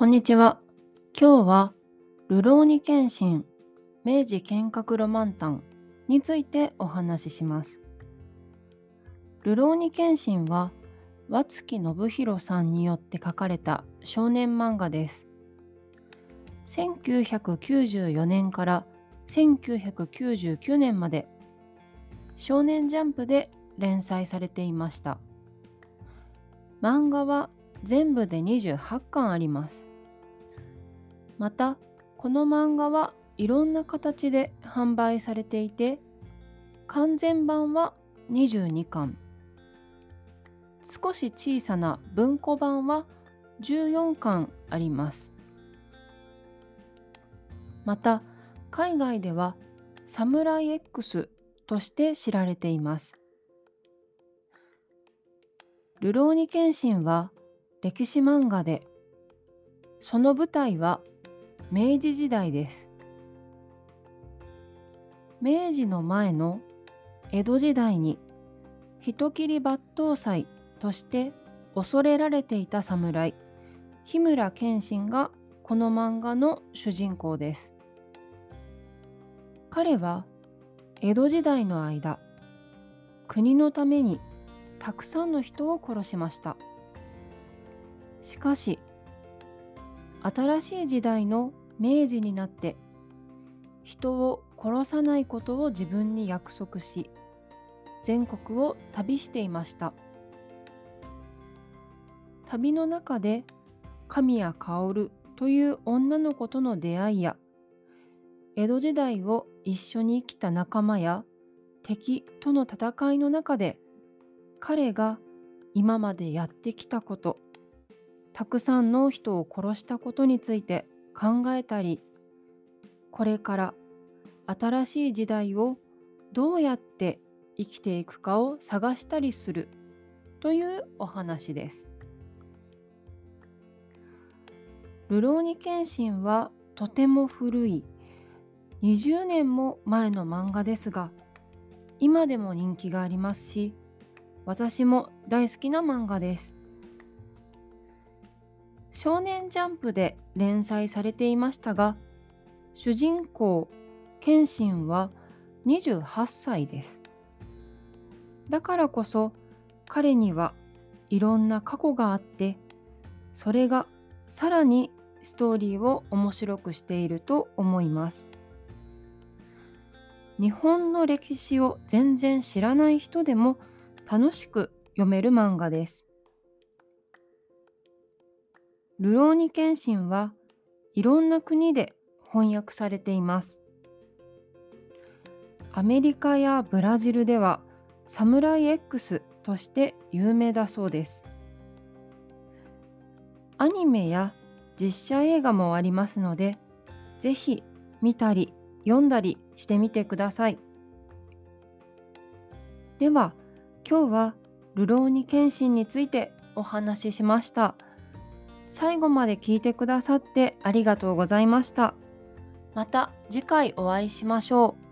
こんにちは。今日は、ルローニケンシン明治剣閣ロマンタンについてお話しします。ルローニケンシンは、和月信弘さんによって書かれた少年漫画です。1994年から1999年まで少年ジャンプで連載されていました。漫画は全部で28巻あります。またこの漫画はいろんな形で販売されていて完全版は22巻。少し小さな文庫版は14巻あります。また海外ではサムライ X として知られています。ルローニケンシンは歴史漫画でその舞台は明治時代です。明治の前の江戸時代に人斬り抜刀斎として恐れられていた侍日村謙信がこの漫画の主人公です。彼は江戸時代の間国のためにたくさんの人を殺しました。しかし新しい時代の明治になって人を殺さないことを自分に約束し全国を旅していました。旅の中で神谷薫という女の子との出会いや江戸時代を一緒に生きた仲間や敵との戦いの中で彼が今までやってきたことたくさんの人を殺したことについて考えたりこれから新しい時代をどうやって生きていくかを探したりするというお話です。ルローニケンシンはとても古い20年も前の漫画ですが今でも人気がありますし私も大好きな漫画です。少年ジャンプで連載されていましたが主人公謙信は28歳です。だからこそ彼にはいろんな過去があってそれがさらにストーリーを面白くしていると思います。日本の歴史を全然知らない人でも楽しく読める漫画です。ルローニケンシンはいろんな国で翻訳されています。アメリカやブラジルではサムライ X として有名だそうです。アニメや実写映画もありますので、ぜひ見たり読んだりしてみてください。では、今日はルローニケンシンについてお話ししました。最後まで聞いてくださってありがとうございました。また次回お会いしましょう。